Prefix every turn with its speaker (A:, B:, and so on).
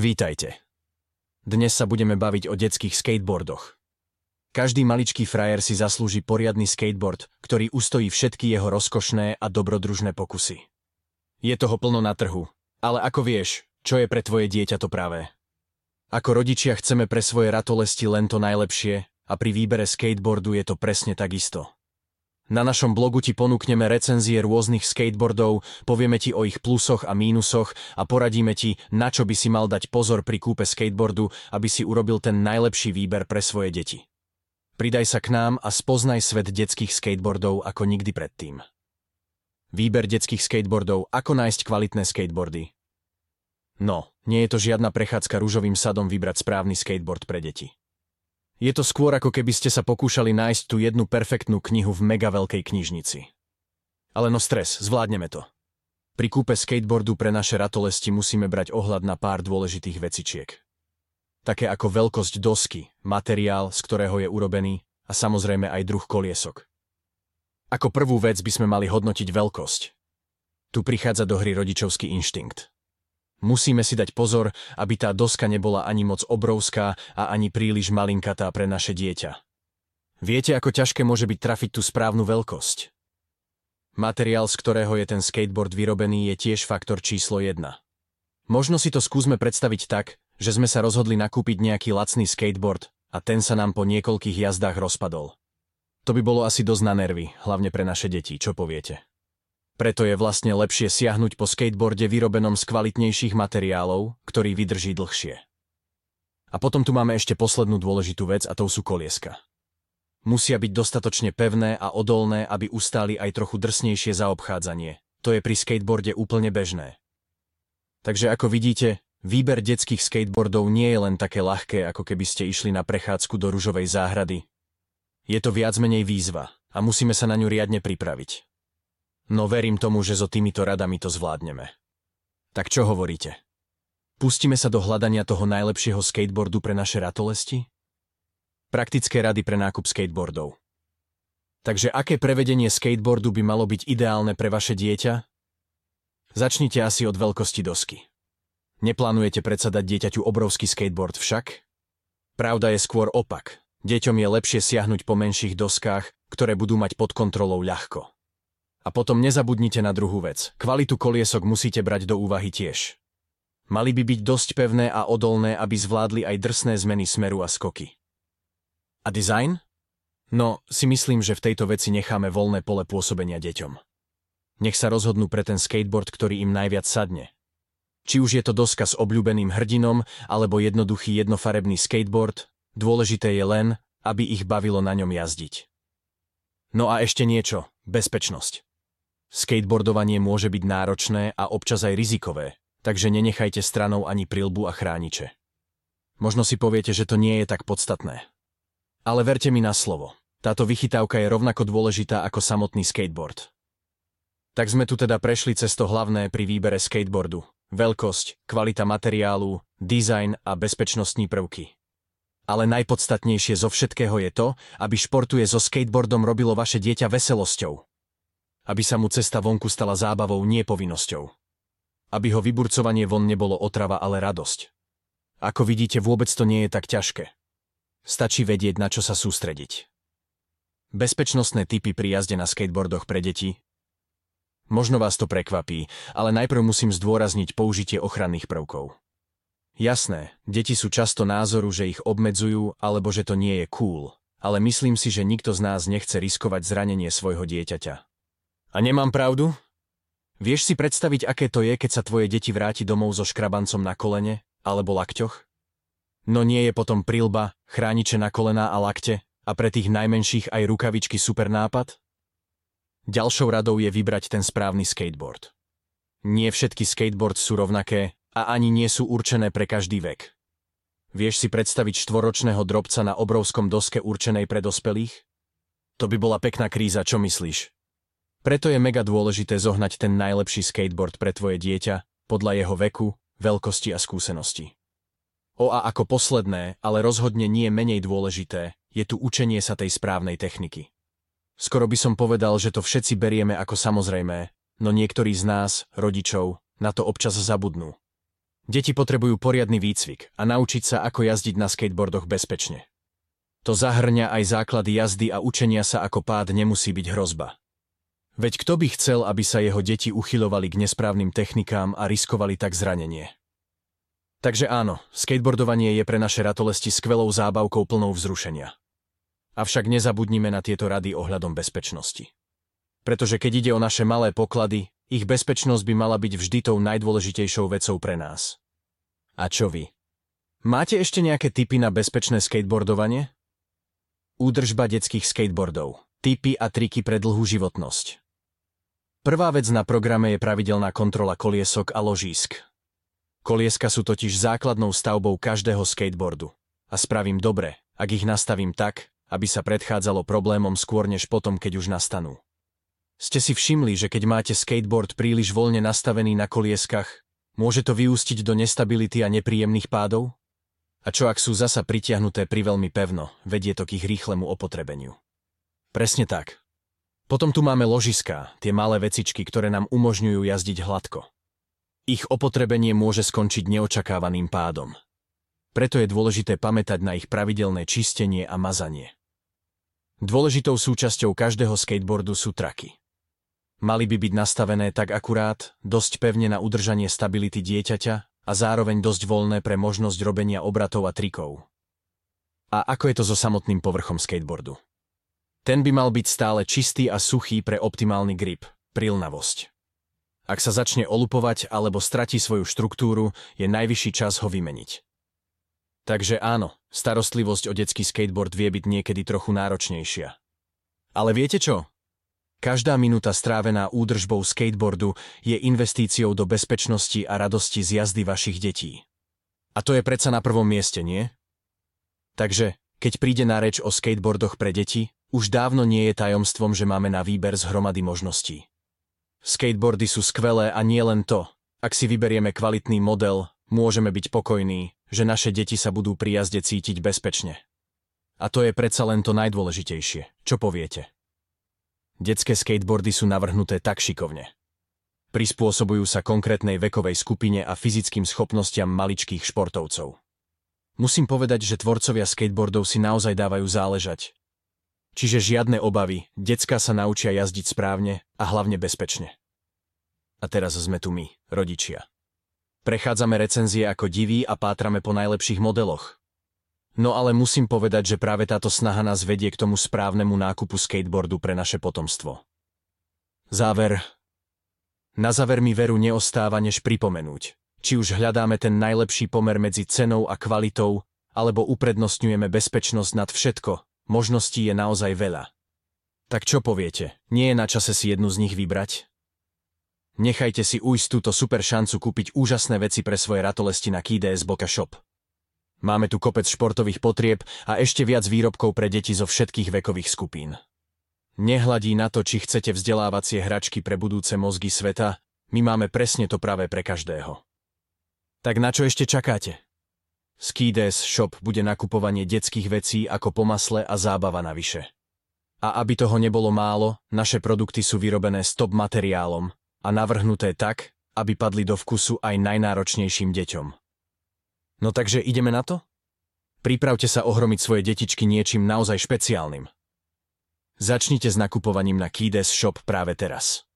A: Vítajte. Dnes sa budeme baviť o detských skateboardoch. Každý maličký frajer si zaslúži poriadny skateboard, ktorý ustojí všetky jeho rozkošné a dobrodružné pokusy. Je toho plno na trhu, ale ako vieš, čo je pre tvoje dieťa to práve? Ako rodičia chceme pre svoje ratolesti len to najlepšie a pri výbere skateboardu je to presne takisto. Na našom blogu ti ponúkneme recenzie rôznych skateboardov, povieme ti o ich plusoch a mínusoch a poradíme ti, na čo by si mal dať pozor pri kúpe skateboardu, aby si urobil ten najlepší výber pre svoje deti. Pridaj sa k nám a spoznaj svet detských skateboardov ako nikdy predtým. Výber detských skateboardov, ako nájsť kvalitné skateboardy. No, nie je to žiadna prechádzka rúžovým sadom vybrať správny skateboard pre deti. Je to skôr ako keby ste sa pokúšali nájsť tú jednu perfektnú knihu v mega veľkej knižnici. Ale no stres, zvládneme to. Pri kúpe skateboardu pre naše ratolesti musíme brať ohľad na pár dôležitých vecičiek. Také ako veľkosť dosky, materiál, z ktorého je urobený a samozrejme aj druh koliesok. Ako prvú vec by sme mali hodnotiť veľkosť. Tu prichádza do hry rodičovský inštinkt. Musíme si dať pozor, aby tá doska nebola ani moc obrovská a ani príliš malinkatá pre naše dieťa. Viete, ako ťažké môže byť trafiť tú správnu veľkosť? Materiál, z ktorého je ten skateboard vyrobený, je tiež faktor číslo 1. Možno si to skúsme predstaviť tak, že sme sa rozhodli nakúpiť nejaký lacný skateboard a ten sa nám po niekoľkých jazdách rozpadol. To by bolo asi dosť na nervy, hlavne pre naše deti, čo poviete? Preto je vlastne lepšie siahnuť po skateboarde vyrobenom z kvalitnejších materiálov, ktorý vydrží dlhšie. A potom tu máme ešte poslednú dôležitú vec a to sú kolieska. Musia byť dostatočne pevné a odolné, aby ustáli aj trochu drsnejšie zaobchádzanie. To je pri skateboarde úplne bežné. Takže ako vidíte, výber detských skateboardov nie je len také ľahké, ako keby ste išli na prechádzku do ružovej záhrady. Je to viac menej výzva a musíme sa na ňu riadne pripraviť. No verím tomu, že so týmito radami to zvládneme. Tak čo hovoríte? Pustíme sa do hľadania toho najlepšieho skateboardu pre naše ratolesti? Praktické rady pre nákup skateboardov. Takže aké prevedenie skateboardu by malo byť ideálne pre vaše dieťa? Začnite asi od veľkosti dosky. Neplánujete predsa dať dieťaťu obrovský skateboard však? Pravda je skôr opak. Deťom je lepšie siahnuť po menších doskách, ktoré budú mať pod kontrolou ľahko. A potom nezabudnite na druhú vec. Kvalitu koliesok musíte brať do úvahy tiež. Mali by byť dosť pevné a odolné, aby zvládli aj drsné zmeny smeru a skoky. A dizajn? No, si myslím, že v tejto veci necháme voľné pole pôsobenia deťom. Nech sa rozhodnú pre ten skateboard, ktorý im najviac sadne. Či už je to doska s obľúbeným hrdinom, alebo jednoduchý jednofarebný skateboard, dôležité je len, aby ich bavilo na ňom jazdiť. No a ešte niečo, bezpečnosť. Skateboardovanie môže byť náročné a občas aj rizikové, takže nenechajte stranou ani prilbu a chrániče. Možno si poviete, že to nie je tak podstatné. Ale verte mi na slovo, táto vychytávka je rovnako dôležitá ako samotný skateboard. Tak sme tu teda prešli cez to hlavné pri výbere skateboardu. Veľkosť, kvalita materiálu, dizajn a bezpečnostní prvky. Ale najpodstatnejšie zo všetkého je to, aby športuje so skateboardom robilo vaše dieťa veselosťou aby sa mu cesta vonku stala zábavou, nie povinnosťou. Aby ho vyburcovanie von nebolo otrava, ale radosť. Ako vidíte, vôbec to nie je tak ťažké. Stačí vedieť, na čo sa sústrediť. Bezpečnostné typy pri jazde na skateboardoch pre deti. Možno vás to prekvapí, ale najprv musím zdôrazniť použitie ochranných prvkov. Jasné, deti sú často názoru, že ich obmedzujú alebo že to nie je cool, ale myslím si, že nikto z nás nechce riskovať zranenie svojho dieťaťa. A nemám pravdu? Vieš si predstaviť, aké to je, keď sa tvoje deti vráti domov so škrabancom na kolene alebo lakťoch? No nie je potom prilba, chrániče na kolená a lakte a pre tých najmenších aj rukavičky super nápad? Ďalšou radou je vybrať ten správny skateboard. Nie všetky skateboard sú rovnaké a ani nie sú určené pre každý vek. Vieš si predstaviť štvoročného drobca na obrovskom doske určenej pre dospelých? To by bola pekná kríza, čo myslíš? Preto je mega dôležité zohnať ten najlepší skateboard pre tvoje dieťa podľa jeho veku, veľkosti a skúsenosti. O a ako posledné, ale rozhodne nie menej dôležité, je tu učenie sa tej správnej techniky. Skoro by som povedal, že to všetci berieme ako samozrejmé, no niektorí z nás, rodičov, na to občas zabudnú. Deti potrebujú poriadny výcvik a naučiť sa, ako jazdiť na skateboardoch bezpečne. To zahrňa aj základy jazdy a učenia sa, ako pád nemusí byť hrozba. Veď kto by chcel, aby sa jeho deti uchylovali k nesprávnym technikám a riskovali tak zranenie? Takže áno, skateboardovanie je pre naše ratolesti skvelou zábavkou plnou vzrušenia. Avšak nezabudnime na tieto rady ohľadom bezpečnosti. Pretože keď ide o naše malé poklady, ich bezpečnosť by mala byť vždy tou najdôležitejšou vecou pre nás. A čo vy? Máte ešte nejaké tipy na bezpečné skateboardovanie? Údržba detských skateboardov. Tipy a triky pre dlhú životnosť. Prvá vec na programe je pravidelná kontrola koliesok a ložísk. Kolieska sú totiž základnou stavbou každého skateboardu. A spravím dobre, ak ich nastavím tak, aby sa predchádzalo problémom skôr než potom, keď už nastanú. Ste si všimli, že keď máte skateboard príliš voľne nastavený na kolieskach, Môže to vyústiť do nestability a nepríjemných pádov? A čo ak sú zasa pritiahnuté veľmi pevno, vedie to k ich rýchlemu opotrebeniu. Presne tak. Potom tu máme ložiská, tie malé vecičky, ktoré nám umožňujú jazdiť hladko. Ich opotrebenie môže skončiť neočakávaným pádom. Preto je dôležité pamätať na ich pravidelné čistenie a mazanie. Dôležitou súčasťou každého skateboardu sú traky. Mali by byť nastavené tak akurát, dosť pevne na udržanie stability dieťaťa a zároveň dosť voľné pre možnosť robenia obratov a trikov. A ako je to so samotným povrchom skateboardu? Ten by mal byť stále čistý a suchý pre optimálny grip, prilnavosť. Ak sa začne olupovať alebo stratí svoju štruktúru, je najvyšší čas ho vymeniť. Takže áno, starostlivosť o detský skateboard vie byť niekedy trochu náročnejšia. Ale viete čo? Každá minúta strávená údržbou skateboardu je investíciou do bezpečnosti a radosti z jazdy vašich detí. A to je predsa na prvom mieste, nie? Takže, keď príde na reč o skateboardoch pre deti, už dávno nie je tajomstvom, že máme na výber z hromady možností. Skateboardy sú skvelé a nie len to. Ak si vyberieme kvalitný model, môžeme byť pokojní, že naše deti sa budú pri jazde cítiť bezpečne. A to je predsa len to najdôležitejšie. Čo poviete? Detské skateboardy sú navrhnuté tak šikovne. Prispôsobujú sa konkrétnej vekovej skupine a fyzickým schopnostiam maličkých športovcov. Musím povedať, že tvorcovia skateboardov si naozaj dávajú záležať. Čiže žiadne obavy, decka sa naučia jazdiť správne a hlavne bezpečne. A teraz sme tu my, rodičia. Prechádzame recenzie ako diví a pátrame po najlepších modeloch. No ale musím povedať, že práve táto snaha nás vedie k tomu správnemu nákupu skateboardu pre naše potomstvo. Záver. Na záver mi veru neostáva než pripomenúť. Či už hľadáme ten najlepší pomer medzi cenou a kvalitou, alebo uprednostňujeme bezpečnosť nad všetko, možností je naozaj veľa. Tak čo poviete, nie je na čase si jednu z nich vybrať? Nechajte si ujsť túto super šancu kúpiť úžasné veci pre svoje ratolesti na KDS Boka Shop. Máme tu kopec športových potrieb a ešte viac výrobkov pre deti zo všetkých vekových skupín. Nehladí na to, či chcete vzdelávacie hračky pre budúce mozgy sveta, my máme presne to práve pre každého. Tak na čo ešte čakáte? Skides Shop bude nakupovanie detských vecí ako po masle a zábava navyše. A aby toho nebolo málo, naše produkty sú vyrobené s top materiálom a navrhnuté tak, aby padli do vkusu aj najnáročnejším deťom. No takže ideme na to? Pripravte sa ohromiť svoje detičky niečím naozaj špeciálnym. Začnite s nakupovaním na Kides Shop práve teraz.